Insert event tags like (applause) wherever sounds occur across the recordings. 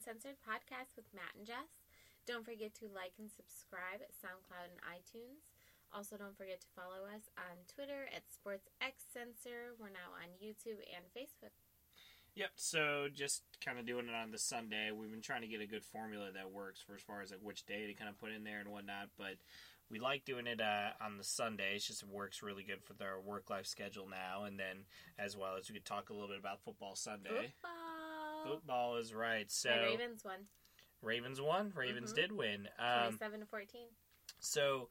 Uncensored podcast with Matt and Jess. Don't forget to like and subscribe at SoundCloud and iTunes. Also, don't forget to follow us on Twitter at SportsXCensor. We're now on YouTube and Facebook. Yep. So just kind of doing it on the Sunday. We've been trying to get a good formula that works for as far as like which day to kind of put in there and whatnot. But we like doing it uh, on the Sunday. It's just it works really good for our work life schedule now. And then as well as we could talk a little bit about football Sunday. Football. Football is right. So My Ravens won Ravens won. Ravens Mhm. did win. Um, 27 to 14. So,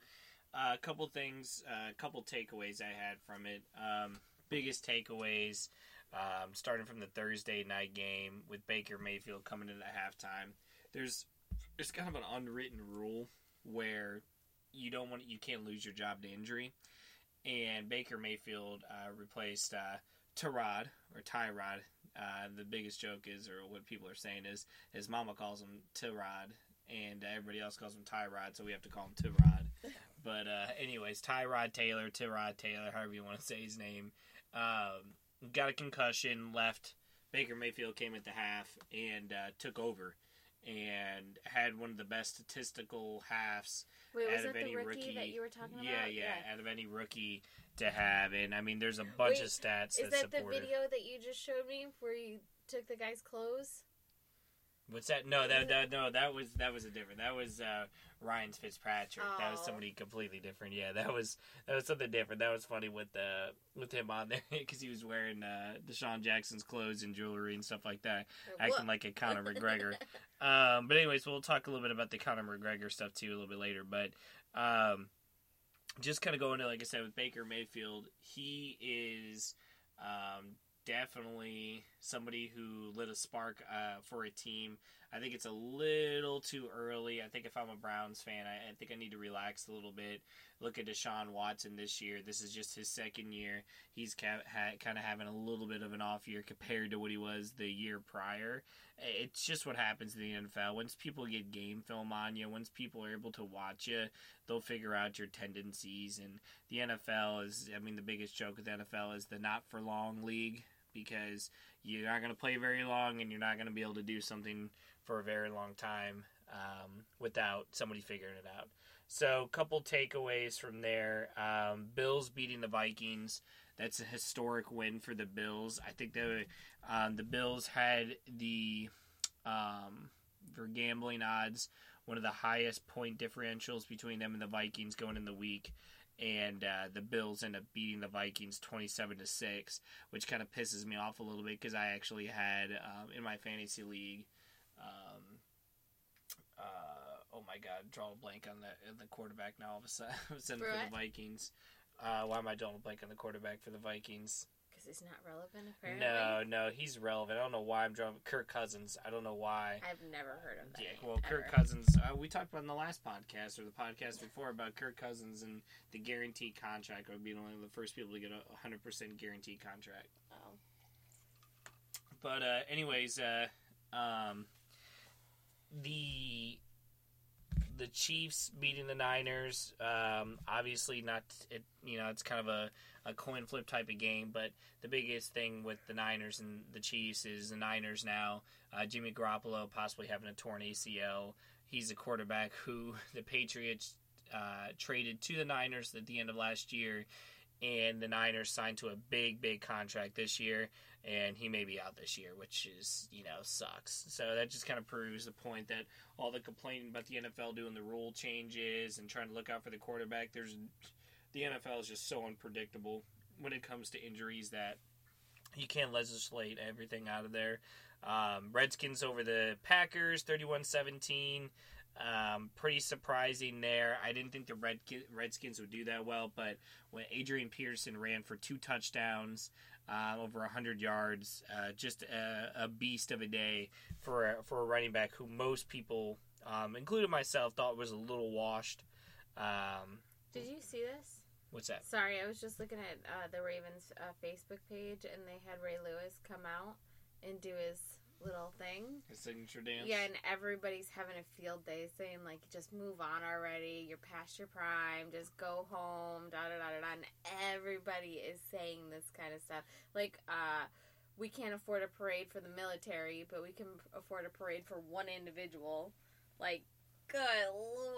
uh, a couple things, a couple takeaways I had from it. Um, biggest takeaways, um, starting from the Thursday night game with Baker Mayfield coming in at halftime. There's there's kind of an unwritten rule where you don't want you can't lose your job to injury, and Baker Mayfield uh, replaced uh, Tyrod or Tyrod. Uh, the biggest joke is, or what people are saying is, his mama calls him Tyrod, and everybody else calls him Tyrod, so we have to call him Tyrod. (laughs) but uh, anyways, Tyrod Taylor, Tyrod Taylor, however you want to say his name, um, got a concussion, left. Baker Mayfield came at the half and uh, took over, and had one of the best statistical halves Wait, was out of the any rookie, rookie. that you were talking yeah, about? yeah, out of any rookie to have. And I mean, there's a bunch Wait, of stats Is that, that the support it. video that you just showed me where you took the guy's clothes? What's that? No, that, that no, that was that was a different. That was uh, Ryan's Fitzpatrick. That was Oh. somebody completely different. Yeah, that was that was something different. That was funny with uh, with him on there (laughs) because he was wearing uh, DeSean Jackson's clothes and jewelry and stuff like that, Or acting like a Conor (laughs) McGregor. Um, but anyways, we'll talk a little bit about the Conor McGregor stuff too a little bit later. But um, just kind of going to like I said with Baker Mayfield, he is um, definitely somebody who lit a spark uh, for a team. I think it's a little too early. I think if I'm a Browns fan, I, I think I need to relax a little bit. Look at Deshaun Watson this year. This is just his second year. He's ca- ha- kind of having a little bit of an off year compared to what he was the year prior. It's just what happens in the NFL. Once people get game film on you, once people are able to watch you, they'll figure out your tendencies. And the NFL is, I mean, the biggest joke with the NFL is the not for long league because you're not going to play very long and you're not going to be able to do something for a very long time um, without somebody figuring it out. So, a couple takeaways from there. Um, Bills beating the Vikings. That's a historic win for the Bills. I think the um, the Bills had the um, for gambling odds one of the highest point differentials between them and the Vikings going in the week. And uh, the Bills end up beating the Vikings twenty-seven to six, which kind of pisses me off a little bit because I actually had um, in my fantasy league. Um, uh, oh my God, draw a blank on the the quarterback now. All of a sudden, all of a sudden for the Vikings. Uh, why am I drawing a blank on the quarterback for the Vikings? Because he's not relevant, apparently. No, no, he's relevant. I don't know why I'm drawing Kirk Cousins. I don't know why. I've never heard of that. Yeah, well, Kirk. Cousins. Uh, we talked about in the last podcast or the podcast before about Kirk Cousins and the guaranteed contract. Would be one of the first people to get a hundred percent guaranteed contract. Oh. But uh, anyways, uh, um, the the Chiefs beating the Niners. Um, obviously, not it. You know, it's kind of a, a coin flip type of game. But the biggest thing with the Niners and the Chiefs is the Niners now. Uh, Jimmy Garoppolo possibly having a torn ACL. He's a quarterback who (laughs) the Patriots uh, traded to the Niners at the end of last year, and the Niners signed to a big, big contract this year and he may be out this year, which is you know sucks. So that just kind of proves the point that all the complaining about the NFL doing the rule changes and trying to look out for the quarterback, there's the NFL is just so unpredictable when it comes to injuries that you can't legislate everything out of there. Um, Redskins over the Packers, 31-17. Um, pretty surprising there. I didn't think the Red Redskins would do that well, but when Adrian Peterson ran for two touchdowns, uh, over 100 yards. Uh, just a, a beast of a day for a, for a running back who most people, um, including myself, thought was a little washed. Um, Did you see this? what's that? Sorry, I was just looking at uh, the Ravens uh, Facebook page, and they had Ray Lewis come out and do his little thing. His signature dance. Yeah, and everybody's having a field day, saying like, "Just move on already. You're past your prime. Just go home." Da da da da. da. And everybody is saying this kind of stuff. Like, uh, we can't afford a parade for the military, but we can afford a parade for one individual. Like, good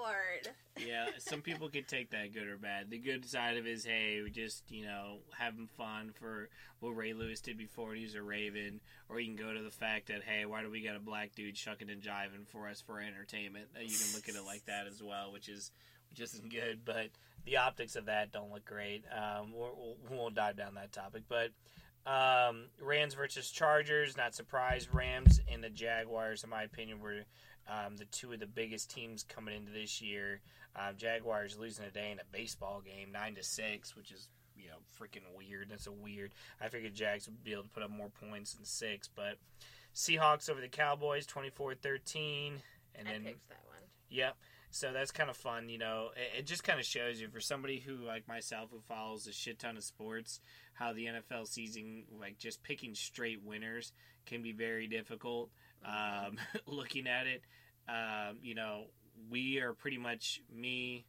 lord. yeah, some people could take that good or bad. The good side of it is, hey, we just you know having fun for what Ray Lewis did before he was a Raven, or you can go to the fact that hey, why do we got a black dude shucking and jiving for us for entertainment? You can look at it like that as well, which is which isn't good, but the optics of that don't look great. Um, we'll, we won't dive down that topic, but. Um, Rams versus Chargers, not surprised. Rams and the Jaguars, in my opinion, were um, the two of the biggest teams coming into this year. Um, Jaguars losing a day in a baseball game, nine to six, which is you know freaking weird. That's a weird. I figured Jags would be able to put up more points than six, but Seahawks over the Cowboys, 24-13. and I then picked that one. Yep. So that's kind of fun, you know. It, it just kind of shows you for somebody who like myself who follows a shit ton of sports, how the NFL season like just picking straight winners can be very difficult. Um, (laughs) looking at it, um, you know, we are pretty much me,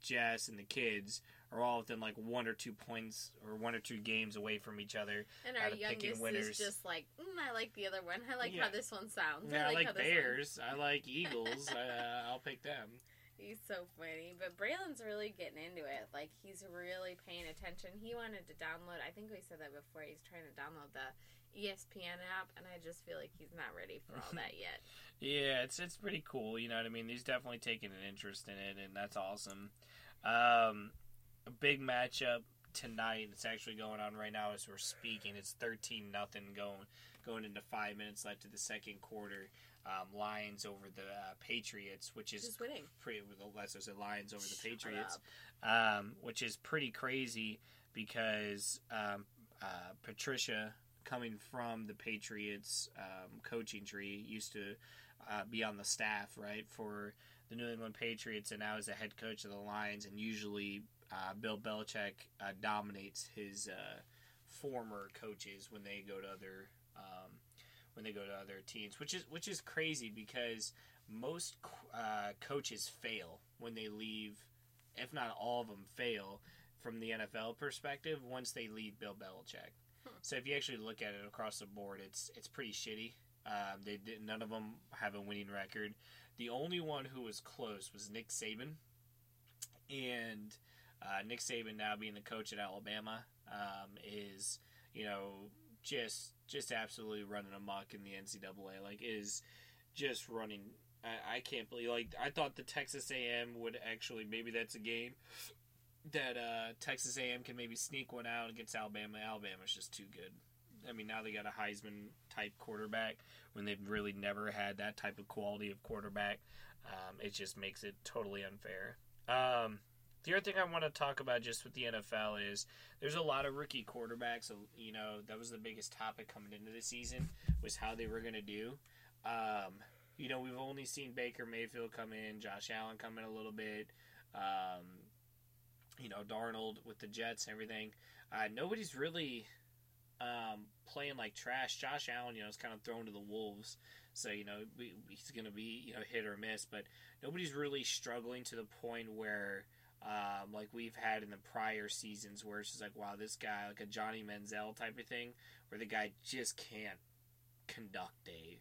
Jess, and the kids are all within like one or two points or one or two games away from each other. And our youngest winners. is just like, mm, I like the other one. I like Yeah. how this one sounds. Yeah, I like how this one- Bears. (laughs) I like Eagles. uh, I'll pick them. He's so funny. But Braylon's really getting into it. Like, he's really paying attention. He wanted to download, I think we said that before, he's trying to download the ESPN app, and I just feel like he's not ready for all (laughs) that yet. Yeah, it's it's pretty cool. You know what I mean? He's definitely taking an interest in it, and that's awesome. Um, a big matchup tonight. It's actually going on right now as we're speaking. It's thirteen nothing going going into five minutes left of the second quarter. Um, Lions over the uh, Patriots, which is winning. pretty. Let's say Lions over the Shut Patriots, um, which is pretty crazy because um, uh, Patricia, coming from the Patriots um, coaching tree, used to uh, be on the staff right for the New England Patriots, and now is the head coach of the Lions. And usually, uh, Bill Belichick uh, dominates his uh, former coaches when they go to other um, when they go to other teams, which is which is crazy because most uh, coaches fail when they leave, if not all of them fail from the NFL perspective once they leave Bill Belichick. So if you actually look at it across the board, it's it's pretty shitty. Um, they did, none of them have a winning record. The only one who was close was Nick Saban, and uh, Nick Saban now being the coach at Alabama um, is you know just just absolutely running amok in the NCAA. Like is just running. I, I can't believe like I thought the Texas A&M would actually maybe that's a game that uh, Texas A&M can maybe sneak one out against Alabama. Alabama's just too good. I mean, now they got a Heisman type quarterback when they've really never had that type of quality of quarterback. Um, it just makes it totally unfair. Um, the other thing I want to talk about just with the NFL is there's a lot of rookie quarterbacks. You know, that was the biggest topic coming into the season was how they were going to do. Um, you know, we've only seen Baker Mayfield come in, Josh Allen come in a little bit. Um, you know, Darnold with the Jets and everything. Uh, nobody's really um, playing like trash. Josh Allen, you know, is kind of thrown to the wolves. So you know we, he's going to be you know hit or miss, but nobody's really struggling to the point where um, like we've had in the prior seasons where it's just like wow this guy like a Johnny Manziel type of thing where the guy just can't conduct a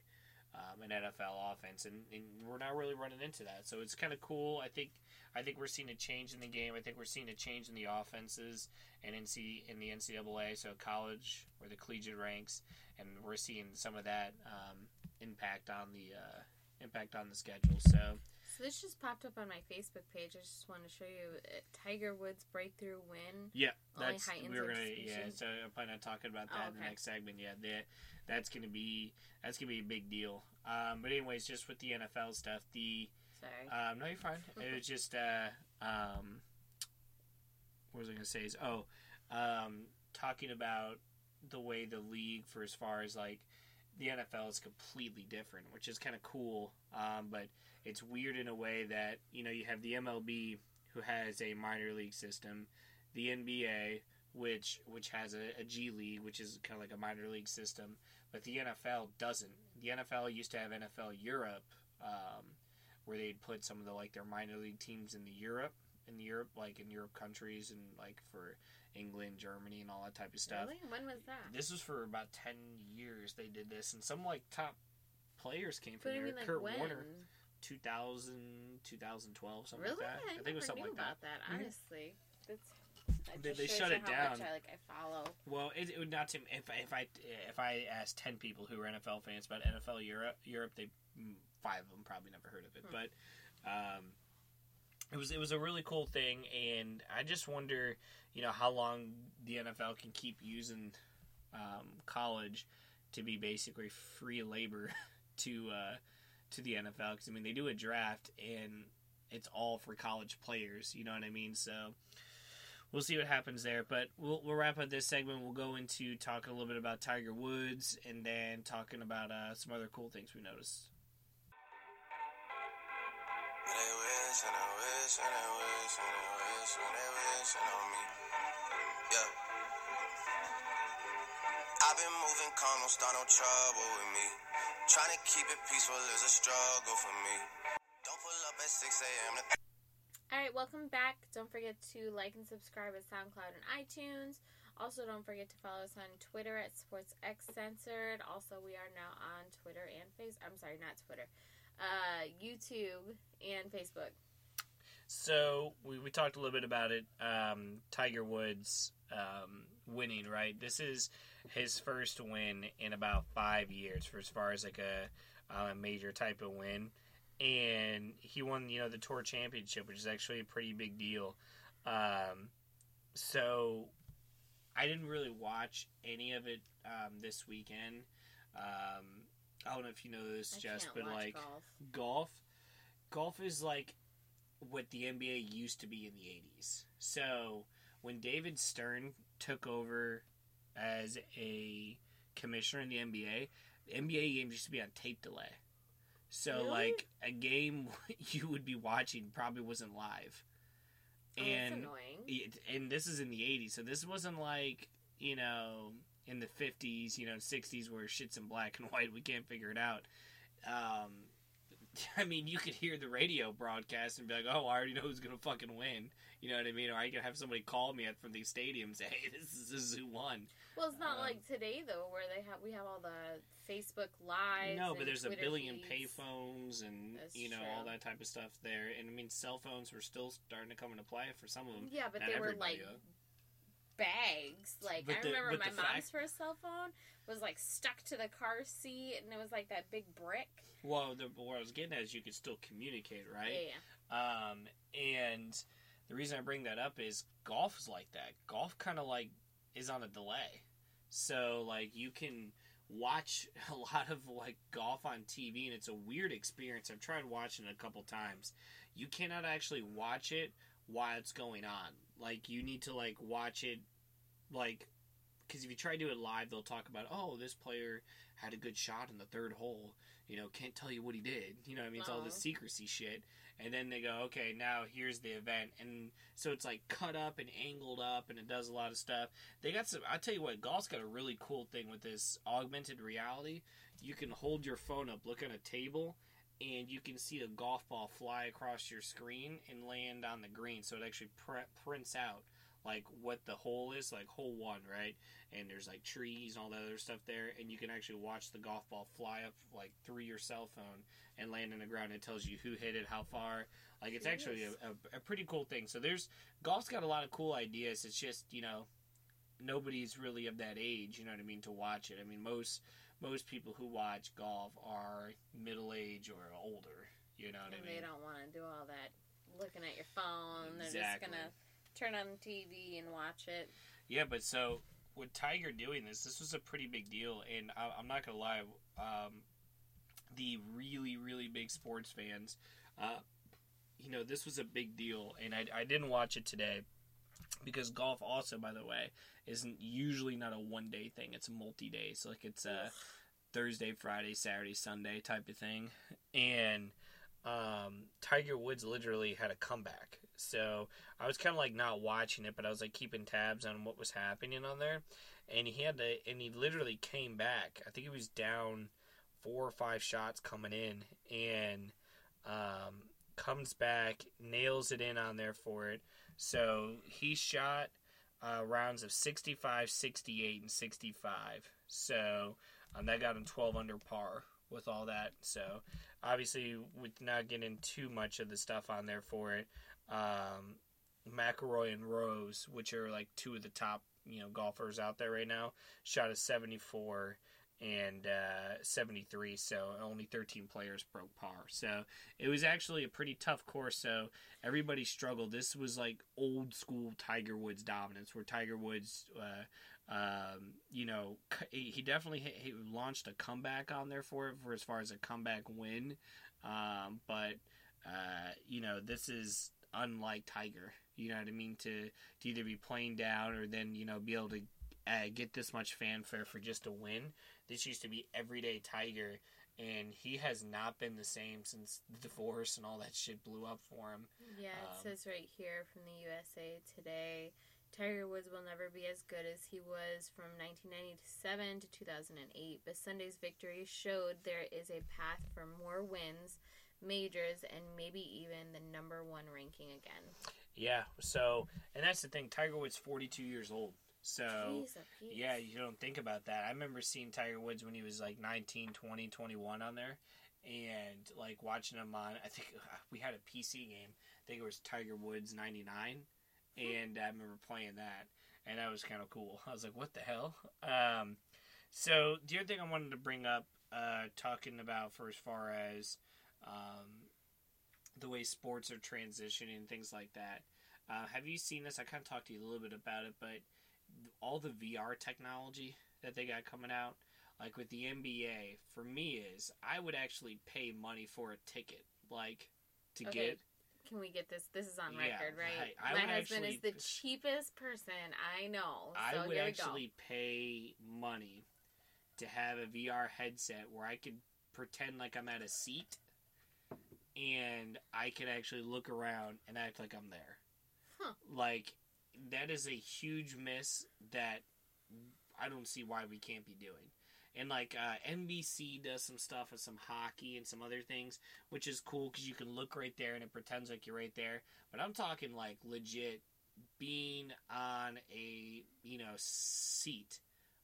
um, an NFL offense, and, and we're not really running into that. So it's kind of cool. I think I think we're seeing a change in the game. I think we're seeing a change in the offenses and NC in the NCAA, so college or the collegiate ranks, and we're seeing some of that um, impact on the uh, impact on the schedule. So So this just popped up on my Facebook page. I just want to show you uh, Tiger Woods breakthrough win. yeah, that's we were gonna yeah. So I'm planning on talking about that Oh, in the next segment. Yeah, that that's gonna be that's gonna be a big deal. Um, but anyways, just with the NFL stuff, the Sorry. Um, no, you're fine. (laughs) It was just, uh, um, what was I going to say? Is oh, um, talking about the way the league, for as far as like the NFL is completely different, which is kind of cool. Um, but it's weird in a way that you know you have the MLB who has a minor league system, the NBA which which has a, a G League, which is kind of like a minor league system, but the NFL doesn't. The NFL used to have NFL Europe. Um, where they'd put some of the like their minor league teams in the Europe in Europe, like in Europe countries and like for England, Germany, and all that type of stuff. Really? When was that? This was for about ten years. They did this, and some like top players came from there. mean, like Kurt when? Warner, 2000, 2012, something really? like that. I, think it was something like that. about that. Mhm. Honestly, that's. that They- they shut it down. I like I follow. Well, it, it would not seem if I- if I if I asked ten people who are NFL fans about NFL Europe, Europe, they mm, five of them probably never heard of it. Hmm. But um, it was it was a really cool thing, and I just wonder, you know, how long the NFL can keep using um, college to be basically free labor (laughs) to uh, to the NFL. Because I mean, they do a draft, and it's all for college players. You know what I mean? So we'll see what happens there. But we'll, we'll wrap up this segment. We'll go into talking a little bit about Tiger Woods and then talking about uh, some other cool things we noticed. Wish and wish and wish and wish and on me. Yeah. I've been moving calm, don't start no trouble with me. Trying to keep it peaceful is a struggle for me. Don't pull up at 6 a.m. All right, welcome back. Don't forget to like and subscribe at SoundCloud and iTunes. Also, don't forget to follow us on Twitter at SportsXCensored. Also, we are now on Twitter and Face. I'm sorry, not Twitter. Uh, YouTube and Facebook. So we, we talked a little bit about it. Um, Tiger Woods um, winning, right? This is his first win in about five years, for as far as like a, uh major type of win, and he won, you know, the tour championship, which is actually a pretty big deal. Um, so I didn't really watch any of it um, this weekend. I don't know if you know this, I Jess, but like golf. golf golf is like what the NBA used to be in the 80s. So when David Stern took over as a commissioner in the NBA, the NBA games used to be on tape delay. So Really? like a game (laughs) you would be watching probably wasn't live. Oh, that's And annoying. it, and this is in the 80s so this wasn't like you know in the 50s you know 60s where shit's in black and (laughs) white we can't figure it out um (laughs) i mean you could hear the radio broadcast and be like oh i already know who's gonna fucking win you know what i mean or i could have somebody call me at from these stadiums say (laughs) hey this is, this is who won Well, it's not um, like today though, where they have we have all the Facebook lives. no but and there's a billion payphones and That's you know true. all that type of stuff there and i mean cell phones were still starting to come into play for some of them Yeah, but they were like though. Bags. Like But I remember but my mom's fact- first cell phone was like stuck to the car seat, and it was like that big brick. well the, what i was getting at is you could still communicate right yeah. Um, and the reason I bring that up is golf is like that. Golf kind of like is on a delay. So like you can watch (laughs) a lot of like golf on TV and it's a weird experience. I've tried watching it a couple times. You cannot actually watch it while it's going on. Like you need to like watch it like because if you try to do it live, they'll talk about, oh, this player had a good shot in the third hole. You know, can't tell you what he did. You know, what I mean, it's all this uh-huh. secrecy shit. And then they go, okay, now here's the event, and so it's like cut up and angled up, and it does a lot of stuff. They got some. I tell you what, golf's got a really cool thing with this augmented reality. You can hold your phone up, look at a table, and you can see a golf ball fly across your screen and land on the green. So it actually pr- prints out like what the hole is, like hole one, right? And there's like trees and all that other stuff there, and you can actually watch the golf ball fly up like through your cell phone and land on the ground. It tells you who hit it, how far. Like it's actually a, a, a pretty cool thing. So there's golf's got a lot of cool ideas. It's just you know nobody's really of that age. You know what I mean to watch it. I mean most most people who watch golf are middle age or older. You know what and I mean? they don't want to do all that looking at your phone. They're just gonna turn on the TV and watch it. Yeah, but so with Tiger doing this, this was a pretty big deal, and I, I'm not gonna lie, um, the really really big sports fans, uh, you know, this was a big deal, and I, I didn't watch it today because golf also, by the way, isn't usually not a one day thing; it's a multi day. So like it's a Thursday, Friday, Saturday, Sunday type of thing, and um, Tiger Woods literally had a comeback. So I was kind of like not watching it, but I was like keeping tabs on what was happening on there. And he had to, and he literally came back. I think he was down four or five shots coming in, and um, comes back, nails it in on there for it. So he shot uh, rounds of 65, 68, and 65. So um, that got him 12 under par with all that. So obviously, with not getting too much of the stuff on there for it, um, McIlroy and Rose, which are like two of the top you know golfers out there right now, shot a 74 and uh, 73. So only 13 players broke par. So it was actually a pretty tough course. So everybody struggled. This was like old school Tiger Woods dominance, where Tiger Woods. Uh, um, you know, he definitely he launched a comeback on there for it for as far as a comeback win. Um, but uh, you know, this is unlike Tiger. You know what I mean? To to either be playing down or then you know be able to uh, get this much fanfare for just a win. This used to be everyday Tiger, and he has not been the same since the divorce and all that shit blew up for him. Yeah, it Um, says right here from the USA Today Tiger Woods will never be as good as he was from 1997 to 2008, but Sunday's victory showed there is a path for more wins, majors, and maybe even the number one ranking again. Yeah. So, and that's the thing. Tiger Woods, forty two years old. So. Yeah, you don't think about that. I remember seeing Tiger Woods when he was like 19, 20, 21 on there. And like watching him on, I think uh, we had a PC game. I think it was Tiger Woods 99. And I remember playing that. And that was kind of cool. (laughs) I was like, what the hell? Um, so, the other thing I wanted to bring up, uh, talking about for as far as um, the way sports are transitioning things like that. Uh, have you seen this? I kind of talked to you a little bit about it, but all the VR technology that they got coming out, like with the NBA, for me is I would actually pay money for a ticket, like to Okay, get. Can we get this? This is on record, right? right. I My would husband is the cheapest person I know. So I would actually pay money to have a VR headset where I could pretend like I'm at a seat, and I can actually look around and act like I'm there. Huh. Like that is a huge miss that I don't see why we can't be doing. And like uh, NBC does some stuff with some hockey and some other things, which is cool because you can look right there and it pretends like you're right there. But I'm talking like legit being on a you know seat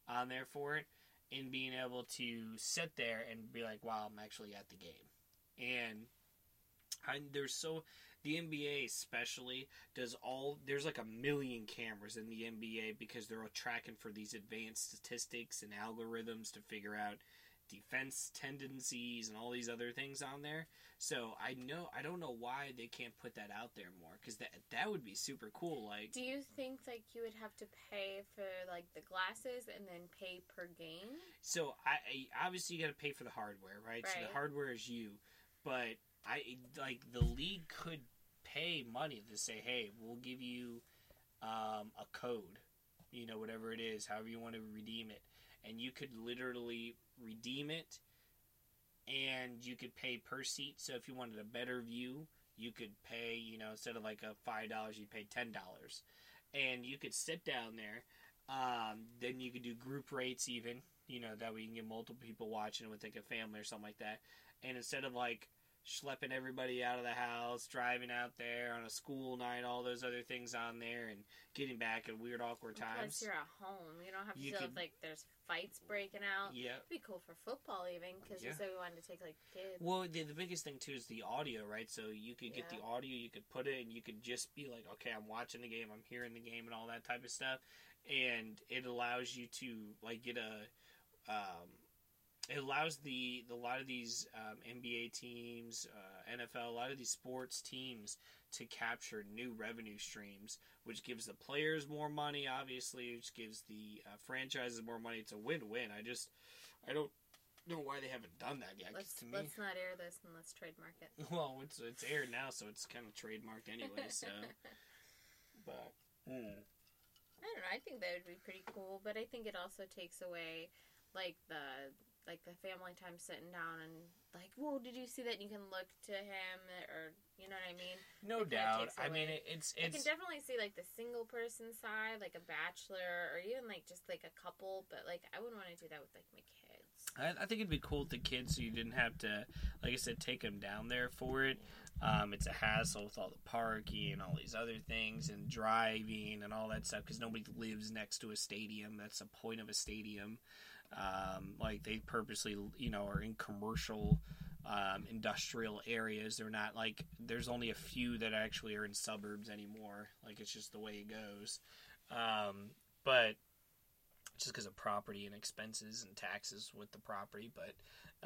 on there for it and being able to sit there and be like, wow, I'm actually at the game. And I, there's so the NBA especially does all there's like a million cameras in the NBA because they're all tracking for these advanced statistics and algorithms to figure out defense tendencies and all these other things on there. So I know I don't know why they can't put that out there more because that that would be super cool. Like Do you think like you would have to pay for like the glasses and then pay per game? So I, I obviously you got to pay for the hardware, right? right? So the hardware is you, but I like the league could pay money to say, hey, we'll give you um, a code, you know, whatever it is, however you want to redeem it, and you could literally redeem it, and you could pay per seat. So if you wanted a better view, you could pay, you know, instead of like a five dollars, you'd pay ten dollars, and you could sit down there. Um, then you could do group rates even, you know, that way you can get multiple people watching with like a family or something like that. And instead of like schlepping everybody out of the house, driving out there on a school night, all those other things on there, and getting back at weird awkward Plus times. you're at home. You don't have to You deal could- with like there's fights breaking out. Yeah. It'd be cool for football even because Yeah. you said we wanted to take like kids. Well, the, the biggest thing too is the audio, right? So you could get Yeah. the audio, you could put it, and you could just be like, okay, I'm watching the game, I'm hearing the game, and all that type of stuff, and it allows you to like get a, um, it allows the, the a lot of these um, NBA teams, uh, NFL, a lot of these sports teams to capture new revenue streams, which gives the players more money, obviously, which gives the uh, franchises more money. It's a win-win. I just, I don't know why they haven't done that yet. let's to me, let's not air this and let's trademark it. (laughs) well, it's it's aired now, so it's kind of trademarked anyway. (laughs) So, but mm, I don't know. I think that would be pretty cool, but I think it also takes away like the like the family time sitting down and like, whoa, did you see that? And you can look to him or you know what I mean. no It doubt. I mean, away- it, it's I can definitely see like the single person side, like a bachelor or even like just like a couple, but like I wouldn't want to do that with like my kids. I, I think it'd be cool with the kids, so you didn't have to, like I said, take them down there for it. Um, it's a hassle with all the parking and all these other things and driving and all that stuff because nobody lives next to a stadium. That's the point of a stadium. Um, like they purposely, you know, are in commercial, um, industrial areas. They're not like there's only a few that actually are in suburbs anymore. Like it's just the way it goes. Um, but just because of property and expenses and taxes with the property. But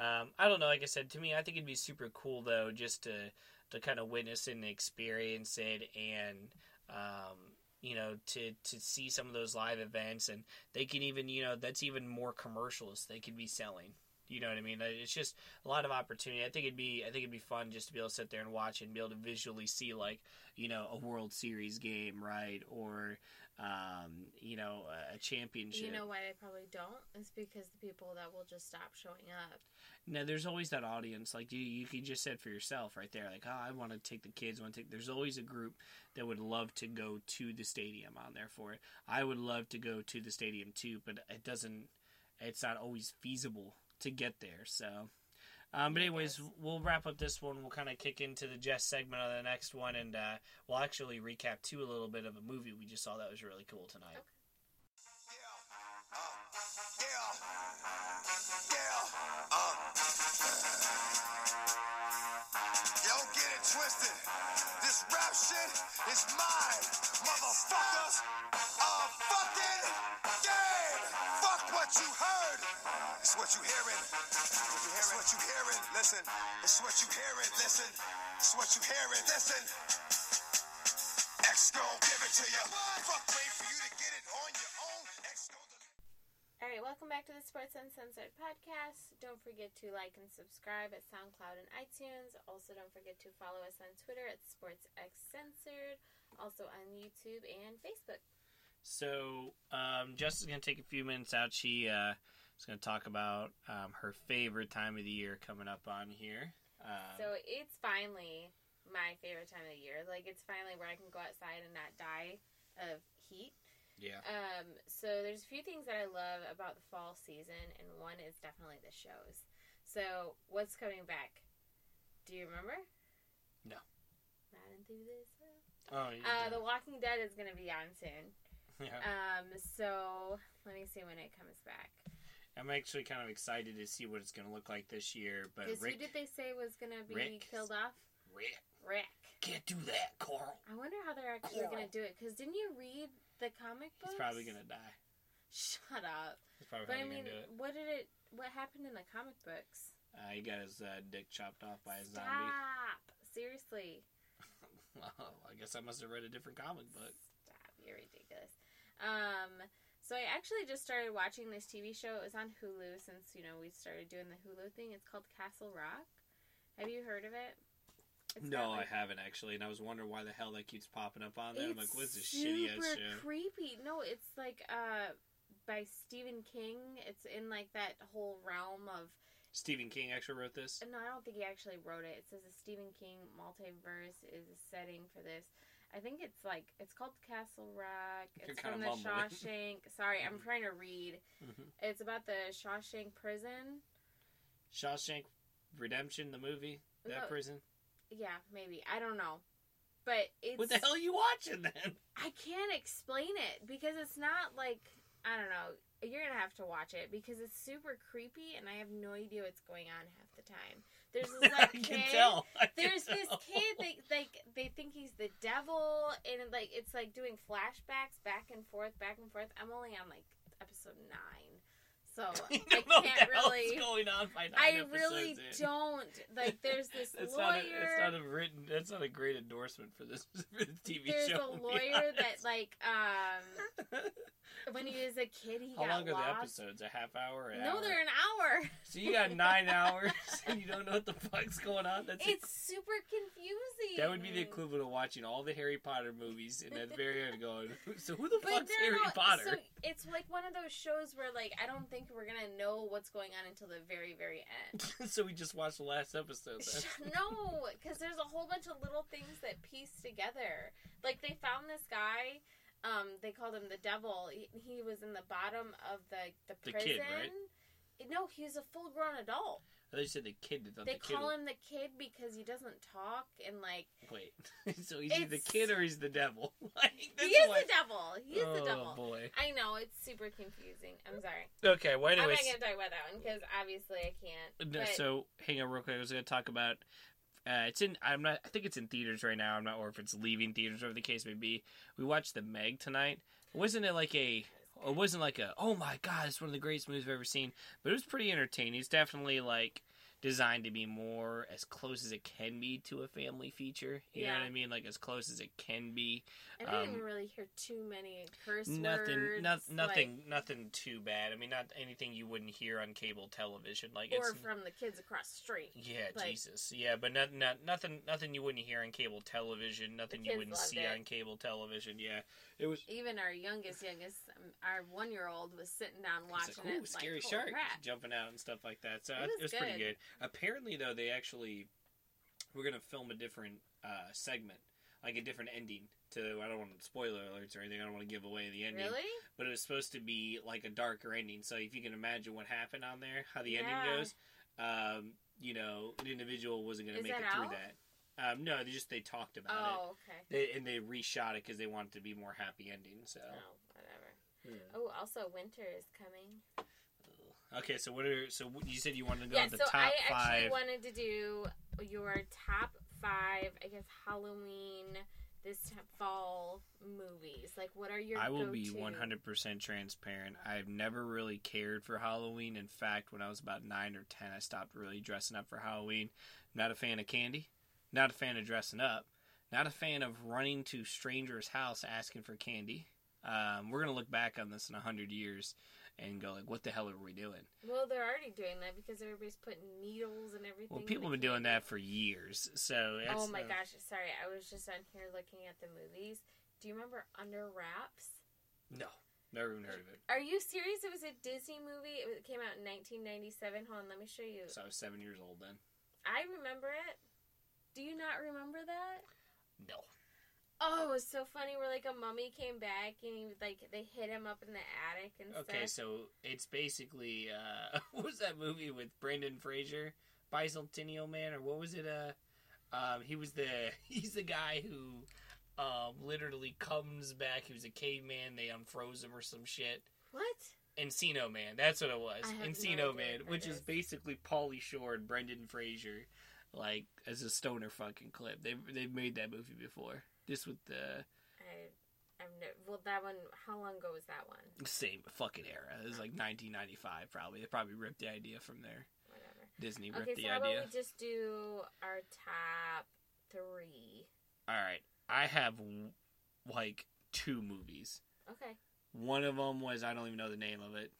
um, I don't know. Like I said, to me, I think it'd be super cool though, just to to kind of witness and experience it, and um, you know, to to see some of those live events, and they can even, you know, that's even more commercials they could be selling. You know what I mean? It's just a lot of opportunity. I think it'd be, I think it'd be fun just to be able to sit there and watch and be able to visually see like, you know, a World Series game, right, or um, you know, a championship. You know why they probably don't? It's because the people that will just stop showing up. No, there's always that audience. Like you, you can just said for yourself right there. Like, oh, I want to take the kids. Want to take. There's always a group that would love to go to the stadium on there for it. I would love to go to the stadium too, but it doesn't. It's not always feasible to get there. So, um, but anyways, we'll wrap up this one. We'll kind of kick into the Jess segment of the next one, and uh, we'll actually recap too a little bit of a movie we just saw that was really cool tonight. Okay. Twisted. This rap shit is mine, motherfuckers. A fucking game. Fuck what you heard. It's what you hearing. It's what you hearing. Listen. It's what you hearing. Listen. It's what you hearing. Listen. X gon' give it to you. Fuck, wait for you to get it on your own. X All right, welcome back to the Sports Uncensored podcast. Don't forget to like and subscribe at SoundCloud and iTunes. Also, don't forget to follow us on Twitter at SportsXCensored. Also on YouTube and Facebook. So, um, Jess is going to take a few minutes out. She uh, is going to talk about um, her favorite time of the year coming up on here. Um, So it's finally my favorite time of the year. Like it's finally where I can go outside and not die of heat. yeah. Um, so there's a few things that I love about the fall season, and one is definitely the shows. So what's coming back? Do you remember? No. Not into this. Oh, you Uh, the Walking Dead is gonna be on soon. (laughs) yeah. Um, so let me see when it comes back. I'm actually kind of excited to see what it's going to look like this year. But Because who did they say was gonna be Rick. killed off? Rick, Rick. can't do that, Carl. I wonder how they're actually gonna do it. Because didn't you read the comic book? He's probably going to die. Shut up. He's probably, But I mean, to do it. what did it? What happened in the comic books? Uh, he got his uh, dick chopped off by a zombie. Stop! Seriously. (laughs) Well, I guess I must have read a different comic book. Stop! You're ridiculous. Um. Actually just started watching this TV show. It was on Hulu since you know we started doing the Hulu thing. It's called Castle Rock. Have you heard of it? It's no, got, I haven't actually, and I was wondering why the hell that keeps popping up on there. I'm like, what's this shitty ass show? creepy. No, it's like uh by Stephen King. It's in like that whole realm of Stephen King actually wrote this. No, I don't think he actually wrote it. It says the Stephen King multiverse is a setting for this. I think it's like it's called Castle Rock. You're It's from the mumbling. Shawshank. Sorry, I'm (laughs) trying to read. Mhm. It's about the Shawshank prison. Shawshank Redemption, the movie, that No. prison. Yeah, maybe. I don't know. But it's What the hell are you watching then? I can't explain it because it's not like I don't know. You're gonna have to watch it because it's super creepy and I have no idea what's going on half the time. There's this (laughs) I like can kid. tell. I can There's this kid they like they think he's the devil and like it's like doing flashbacks back and forth, back and forth. I'm only on like episode nine. So (laughs) I can't what the hell's really going on by nine I really in. don't like there's (laughs) this It's not, a, lawyer it's not a written. That's not a great endorsement for this, for this TV there's show. a lawyer that like um when he was a kid he How long are the lost. episodes? A half hour? No, hour? they're an hour. (laughs) So you got nine (laughs) hours and you don't know what the fuck's going on. That's It's super confusing. that would be the equivalent of watching all the Harry Potter movies and at the very end going, so who the But fuck's Harry Potter? So it's like one of those shows where like I don't think we're gonna know what's going on until the very very end. (laughs) So, we just watched the last episode. Then. no, because there's a whole bunch of little things that piece together. Like they found this guy. Um, they called him the devil. He, he was in the bottom of the the The prison. kid, right? No, he's a full grown adult. I thought you said the kid. Thought They the kid call him the kid because he doesn't talk and like Wait, (laughs) so he's either the kid or he's the devil. (laughs) like, he is what- the devil. He is oh, the devil. boy. I know it's super confusing. I'm sorry. Okay. Well, I'm anyways, not gonna talk about that one because obviously I can't. No, But so hang on real quick. I was going to talk about. Uh, it's in. I'm not. I think it's in theaters right now. I'm not, sure if it's leaving theaters, whatever the case may be. We watched the Meg tonight. Wasn't it like a? It wasn't like a. Oh my god! It's one of the greatest movies I've ever seen. But it was pretty entertaining. It's definitely like designed to be more as close as it can be to a family feature. You know what I mean? Like as close as it can be. I didn't um, really hear too many curse Nothing. words. Not, nothing. like- nothing too bad. I mean, not anything you wouldn't hear on cable television. Like or it's from the kids across the street. Yeah, Like- Jesus. Yeah, but not, not nothing nothing you wouldn't hear on cable television, nothing you wouldn't see it. on cable television. Yeah. It was Even our youngest, youngest, um, our one year old was sitting down watching like, ooh, it. scary like, shark crap. jumping out and stuff like that. So It it was was, pretty good. Good. Apparently though, they actually we're going to film a different uh, segment, like a different ending to I don't want to spoiler alerts or anything. I don't want to give away the ending. Really? But it was supposed to be like a darker ending. So if you can imagine what happened on there, how the Yeah. ending goes, um, you know, an individual wasn't going to Is make that it through out? that. Um, no, they just they talked about it. Oh, okay. They, and they reshot it because they wanted to be more happy ending. So, Oh, whatever. Yeah. Oh, also winter is coming. Okay. So what are so you said you wanted to go yeah, the so top I actually five? wanted to do your top five, I guess, Halloween this fall movies. Like, what are your? I will be go-to? one hundred percent transparent. I've never really cared for Halloween. In fact, when I was about nine or ten, I stopped really dressing up for Halloween. Not a fan of candy. Not a fan of dressing up. Not a fan of running to strangers' house asking for candy. Um, we're gonna look back on this in a hundred years and go like, "What the hell are we doing?" Well, they're already doing that because everybody's putting needles and everything. Well, people have been doing that for years. So Oh my uh, gosh! Sorry, I was just on here looking at the movies. Do you remember Under Wraps? no, never even heard of it. Are you serious? It was a Disney movie. It came out in 1997. Hold on, let me show you. So I was seven years old then. I remember it. Do you not remember that? No. Oh, it was so funny. Where like a mummy came back and he like they hit him up in the attic and stuff. Okay, stuff. so it's basically uh (laughs) what was that movie with Brendan Fraser, Bicentennial Man, or what was it? Uh, um, he was the (laughs) he's the guy who um literally comes back. He was a caveman. They unfroze him or some shit. What? Encino Man, that's what it was. I have no Encino idea Man, what which that is is. basically Pauly Shore and Brendan Fraser, like as a stoner fucking clip. They they've made that movie before. This with the I, I'm no, well. That one. How long ago was that one? same fucking era. It was like 1995, probably. They probably ripped the idea from there. Whatever. Disney ripped Okay, the so how idea. about we just do our top three? All right, I have like two movies. Okay. One of them was I don't even know the name of it.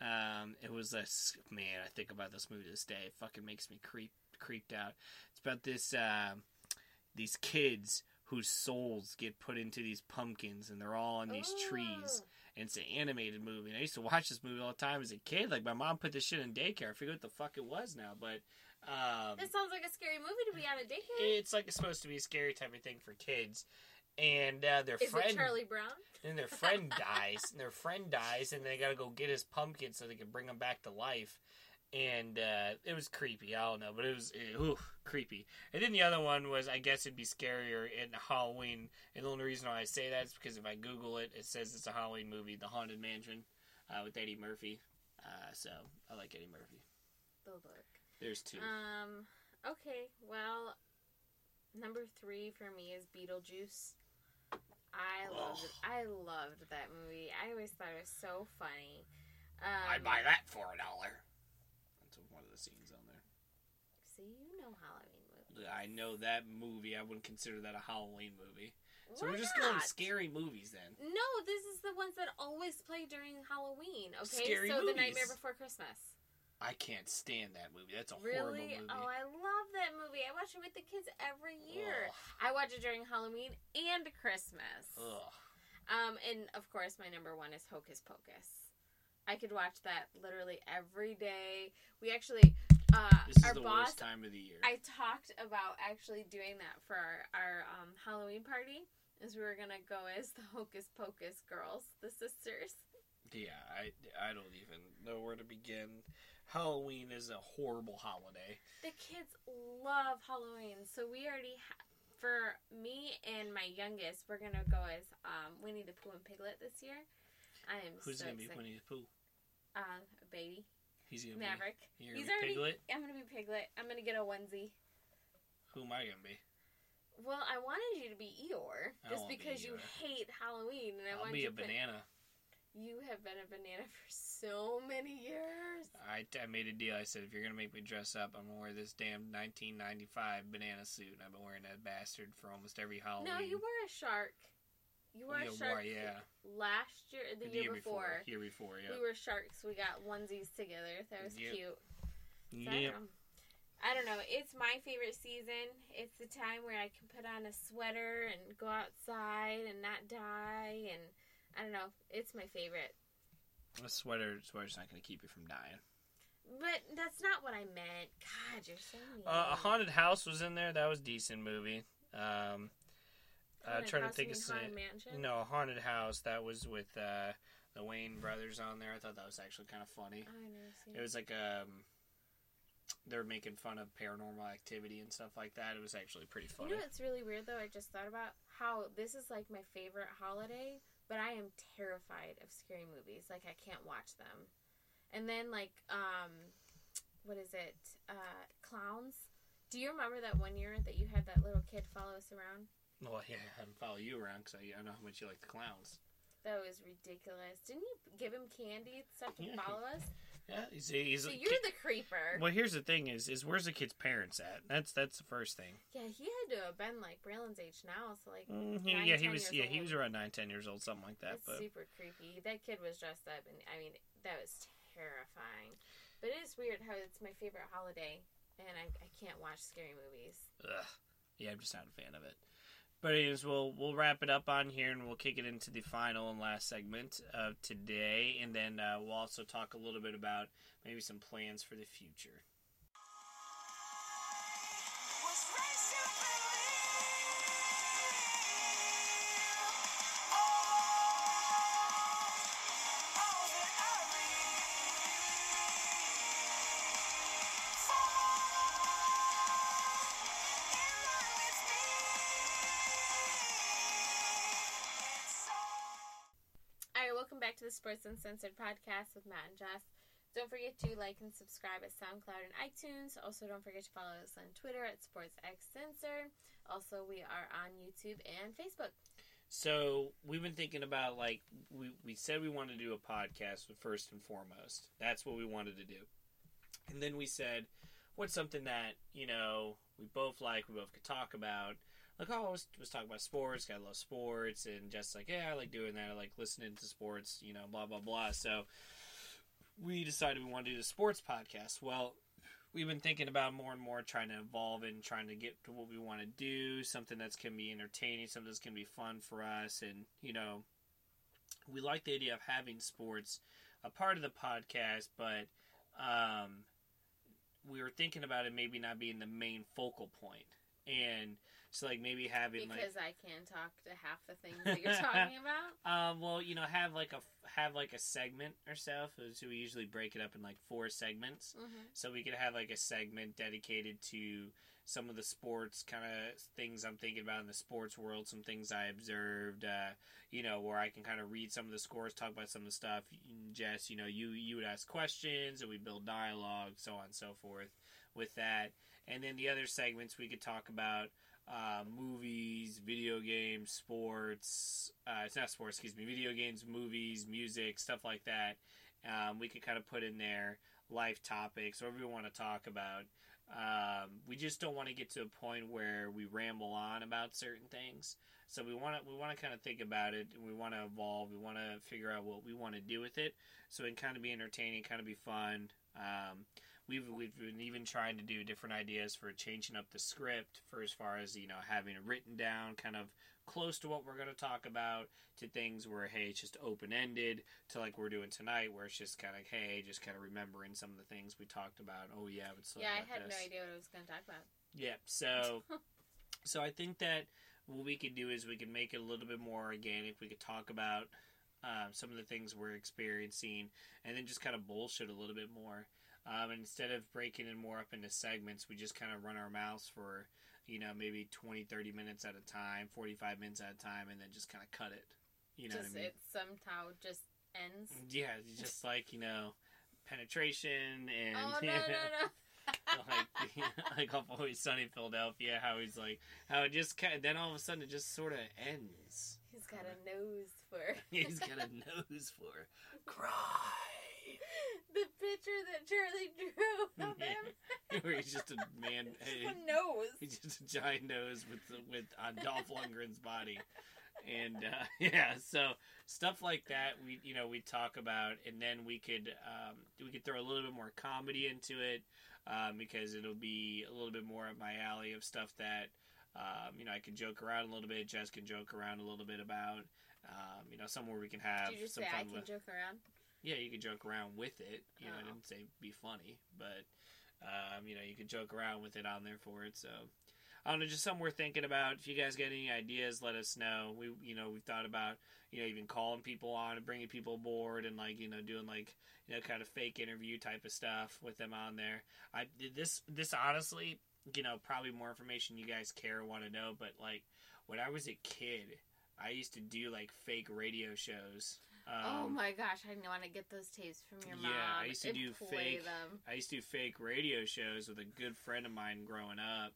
Um, it was this man. I think about this movie to this day. It fucking makes me creep creeped out. It's about this um these kids whose souls get put into these pumpkins, and they're all on these trees. Oh. And it's an animated movie. And I used to watch this movie all the time as a kid. Like my mom put this shit in daycare. I forget what the fuck it was now, but um, This sounds like a scary movie to be on a daycare. it's like it's supposed to be a scary type of thing for kids. And uh, their Is friend, it Charlie Brown? (laughs) and their friend dies, and their friend dies, and they gotta go get his pumpkin so they can bring him back to life. And uh, it was creepy. I don't know, but it was uh, ooh, creepy. And then the other one was, I guess it'd be scarier in Halloween. And the only reason why I say that is because if I Google it, it says it's a Halloween movie, The Haunted Mansion, uh, with Eddie Murphy. Uh, so I like Eddie Murphy. The look. There's two. Um. Okay. Well, number three for me is Beetlejuice. I loved it. I loved that movie. I always thought it was so funny. Um, I'd buy that for a dollar. That's one of the scenes on there. You know Halloween movies. I know that movie. I wouldn't consider that a Halloween movie. So Why we're just going not? scary movies then. No, this is the ones that always play during Halloween. Okay, Scary so the. Nightmare Before Christmas. I can't stand that movie. That's a Really? horrible movie. Oh, I love that movie. I watch it with the kids every year. Ugh. I watch it during Halloween and Christmas. Ugh. Um, and of course, my number one is Hocus Pocus. I could watch that literally every day. We actually, uh, This is our the boss. worst time of the year. I talked about actually doing that for our, our um, Halloween party. Is we were gonna go as the Hocus Pocus girls, the sisters. Yeah, I, I don't even know where to begin. Halloween is a horrible holiday. The kids love Halloween, so we already ha- for me and my youngest, we're gonna go as um, Winnie the Pooh and Piglet this year. I am Who's so gonna be. Winnie the Pooh? Uh, a baby He's gonna Maverick. be. You're He's gonna be already. Piglet. I'm gonna be Piglet. I'm gonna get a onesie. Who am I gonna be? Well, I wanted you to be Eeyore just won't be because you hate Halloween, and I I'll wanted be a put- banana. You have been a banana for so many years. I, I made a deal. I said if you're gonna make me dress up, I'm gonna wear this damn 1995 banana suit. And I've been wearing that bastard for almost every Halloween. No, you were a shark. You were Yeah, a shark. why, yeah. Last year, the, year, before, Year before, yeah. we were sharks. We got onesies together. That was Yep. cute. So I, Yep. don't, I don't know. It's my favorite season. It's the time where I can put on a sweater and go outside and not die. And I don't know. It's my favorite. A sweater, sweater's not gonna keep you from dying. But that's not what I meant. God, you're so mean. Uh, a haunted house was in there. That was a decent movie. Um, uh, trying to think of. Haunted Mansion? No, haunted house. That was with uh, the Wayans brothers on there. I thought that was actually kind of funny. I never seen It was like um, they're making fun of paranormal activity and stuff like that. It was actually pretty funny. You know what's really weird though? I just thought about how this is like my favorite holiday, but I am terrified of scary movies. Like I can't watch them. And then like um what is it? Uh clowns. Do you remember that one year that you had that little kid follow us around? Well, yeah, I follow you around because I, I know how much you like the clowns. That was ridiculous. Didn't you give him candy and stuff to Yeah. follow us? Yeah, he's, he's So you're the creeper. Well, here's the thing: is is where's the kid's parents at? That's that's the first thing. Yeah, he had to have been like Braylon's age now, so like Mm, he- nine, yeah, he 10 was. years Yeah, he old. was around nine, ten years old, something like that. That's But super creepy. That kid was dressed up, and I mean, that was terrifying. But it is weird how it's my favorite holiday, and I, I can't watch scary movies. ugh, yeah, I'm just not a fan of it. But anyways, we'll we'll wrap it up on here, and we'll kick it into the final and last segment of today, and then uh, we'll also talk a little bit about maybe some plans for the future. The Sports Uncensored podcast with Matt and Jess. Don't forget to like and subscribe at SoundCloud and iTunes. Also, don't forget to follow us on Twitter at SportsXCensor. Also, we are on YouTube and Facebook. So we've been thinking about like we we said we wanted to do a podcast first and foremost. That's what we wanted to do, and then we said, what's something that you know we both like, we both could talk about. Like, oh, let's, let's talk about sports. Guy love sports, and just like, yeah, I like doing that. I like listening to sports. You know, blah blah blah. So we decided we want to do the sports podcast. Well, we've been thinking about more and more trying to evolve and trying to get to what we want to do something that's can be entertaining something that's can be fun for us and you know we like the idea of having sports a part of the podcast but um, we were thinking about it maybe not being the main focal point and so like maybe having like Because I can talk to half the things that you're talking (laughs) about. um, well, you know, have like a have like a segment or so. So we usually break it up in like four segments. hmm So we could have like a segment dedicated to some of the sports kind of things I'm thinking about in the sports world, some things I observed, uh, you know, where I can kind of read some of the scores, talk about some of the stuff. Jess, you know, you you would ask questions and we build dialogue, so on and so forth with that. And then the other segments we could talk about uh, movies, video games, sports. Uh, it's not sports, excuse me. Video games, movies, music, stuff like that. Um, we could kind of put in there life topics, whatever we want to talk about. Um, we just don't want to get to a point where we ramble on about certain things. So we want to we want to kind of think about it, and we want to evolve. We want to figure out what we want to do with it, so it can kind of be entertaining, kind of be fun. Um, we've we've been even trying to do different ideas for changing up the script for as far as you know having it written down, kind of close to what we're going to talk about, to things where hey it's just open ended, to like we're doing tonight where it's just kind of hey just kind of remembering some of the things we talked about. Oh yeah, it's Yeah, I had no idea what I was going to talk about. yeah, so (laughs) so I think that what we could do is we could make it a little bit more organic. We could talk about um, some of the things we're experiencing, and then just kind of bullshit a little bit more. Um, instead of breaking it more up into segments, we just kind of run our mouths for, you know, maybe 20, 30 minutes at a time, 45 minutes at a time, and then just kind of cut it. You know just what I mean? it somehow just ends. Yeah, just (laughs) like, you know, penetration and. Oh (laughs) no no no! (laughs) like like off Always Sunny in Philadelphia, how he's like how it just kind of, then all of a sudden it just sort of ends. He's got a nose for. He's got a nose for cry. (laughs) the picture that Charlie drew of (laughs) him. (laughs) Where he's just a man. Just a nose. He's just a giant nose with with on Dolph Lundgren's body, and uh, yeah, so stuff like that we you know we talk about, and then we could um, we could throw a little bit more comedy into it um, because it'll be a little bit more up my alley of stuff that um, you know I can joke around a little bit, Jess can joke around a little bit about. Um, you know, somewhere we can have Did you just some say fun I can with. joke around? Yeah, you could joke around with it. You know, I Oh. didn't say be funny, but um, you know, you could joke around with it on there for it. So I don't know, just something we're thinking about. If you guys get any ideas, let us know. We, you know, we've thought about you know even calling people on and bringing people aboard and like you know doing like you know kind of fake interview type of stuff with them on there. I this this honestly, you know, probably more information you guys care or want to know, but like when I was a kid. I used to do like fake radio shows. Oh Um, my gosh! I didn't want to get those tapes from your mom. yeah, I used to do fake- them. I used to do fake radio shows with a good friend of mine growing up,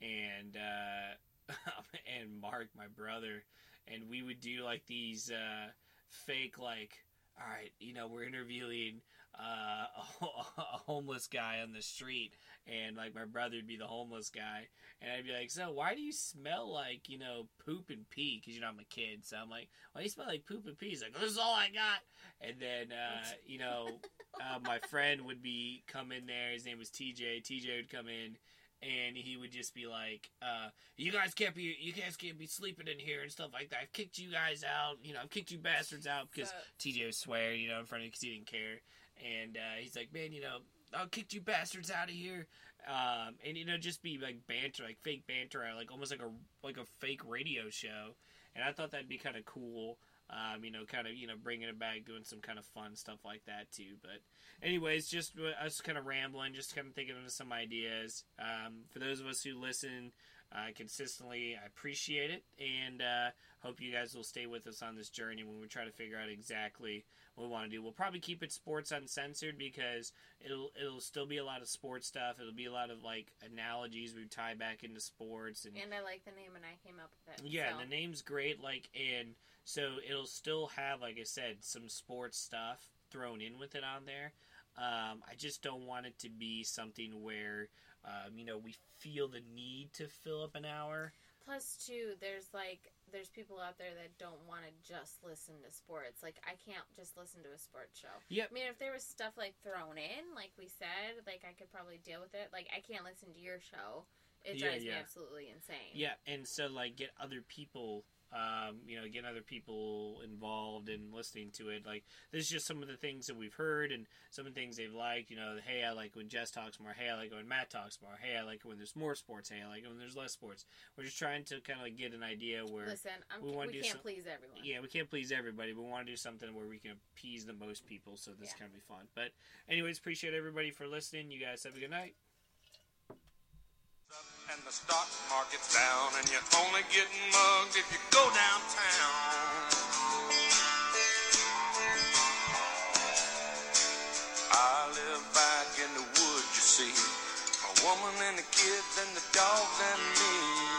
and uh, (laughs) and Mark, my brother, and we would do like these uh, fake like, all right, you know, we're interviewing uh, (laughs) a homeless guy on the street, and like my brother would be the homeless guy, and I'd be like, so why do you smell like you know poop and pee? Because you know I'm a kid, so I'm like, why do you smell like poop and pee? He's like, this is all I got, and then uh, (laughs) you know uh, my friend would be come in there. His name was TJ. TJ would come in, and he would just be like, uh, "You guys can't be, you guys can't be sleeping in here and stuff like that. I've kicked you guys out. You know, I've kicked you bastards out because So- TJ would swear, you know, in front of because he didn't care. And uh, he's like, "Man, you know, I'll kick you bastards out of here." Um, and you know, just be like banter, like fake banter, like almost like a like a fake radio show. And I thought that'd be kind of cool. Um, you know, kind of you know bringing it back, doing some kind of fun stuff like that too. But anyways, just us kind of rambling, just kind of thinking of some ideas. Um, for those of us who listen uh, consistently, I appreciate it, and uh, hope you guys will stay with us on this journey when we try to figure out exactly we want to do. We'll probably keep it sports uncensored because it'll it'll still be a lot of sports stuff. It'll be a lot of like analogies we tie back into sports and And I like the name, and I came up with it. yeah, so. the name's great. Like, and so it'll still have, like I said, some sports stuff thrown in with it on there. Um, I just don't want it to be something where, um, you know, we feel the need to fill up an hour. Plus, too, there's like there's people out there that don't want to just listen to sports. Like I can't just listen to a sports show. Yep. I mean, if there was stuff like thrown in, like we said, like I could probably deal with it. Like I can't listen to your show. It Yeah, drives me absolutely insane. Yeah, and so like get other people, um, you know, getting other people involved in listening to it. Like this is just some of the things that we've heard and some of the things they've liked. You know, hey, I like when Jess talks more. Hey, I like when Matt talks more. Hey, I like when there's more sports. Hey, I like when there's less sports. We're just trying to kind of like get an idea where. Listen, I'm, we we, can't some- please everyone. Yeah, we can't please everybody, but we want to do something where we can appease the most people, so this Yeah. can be fun. But, anyways, appreciate everybody for listening. You guys have a good night. And the stock market's down, and you're only getting mugged if you go downtown. I live back in the woods, you see. A woman and the kids and the dogs and me.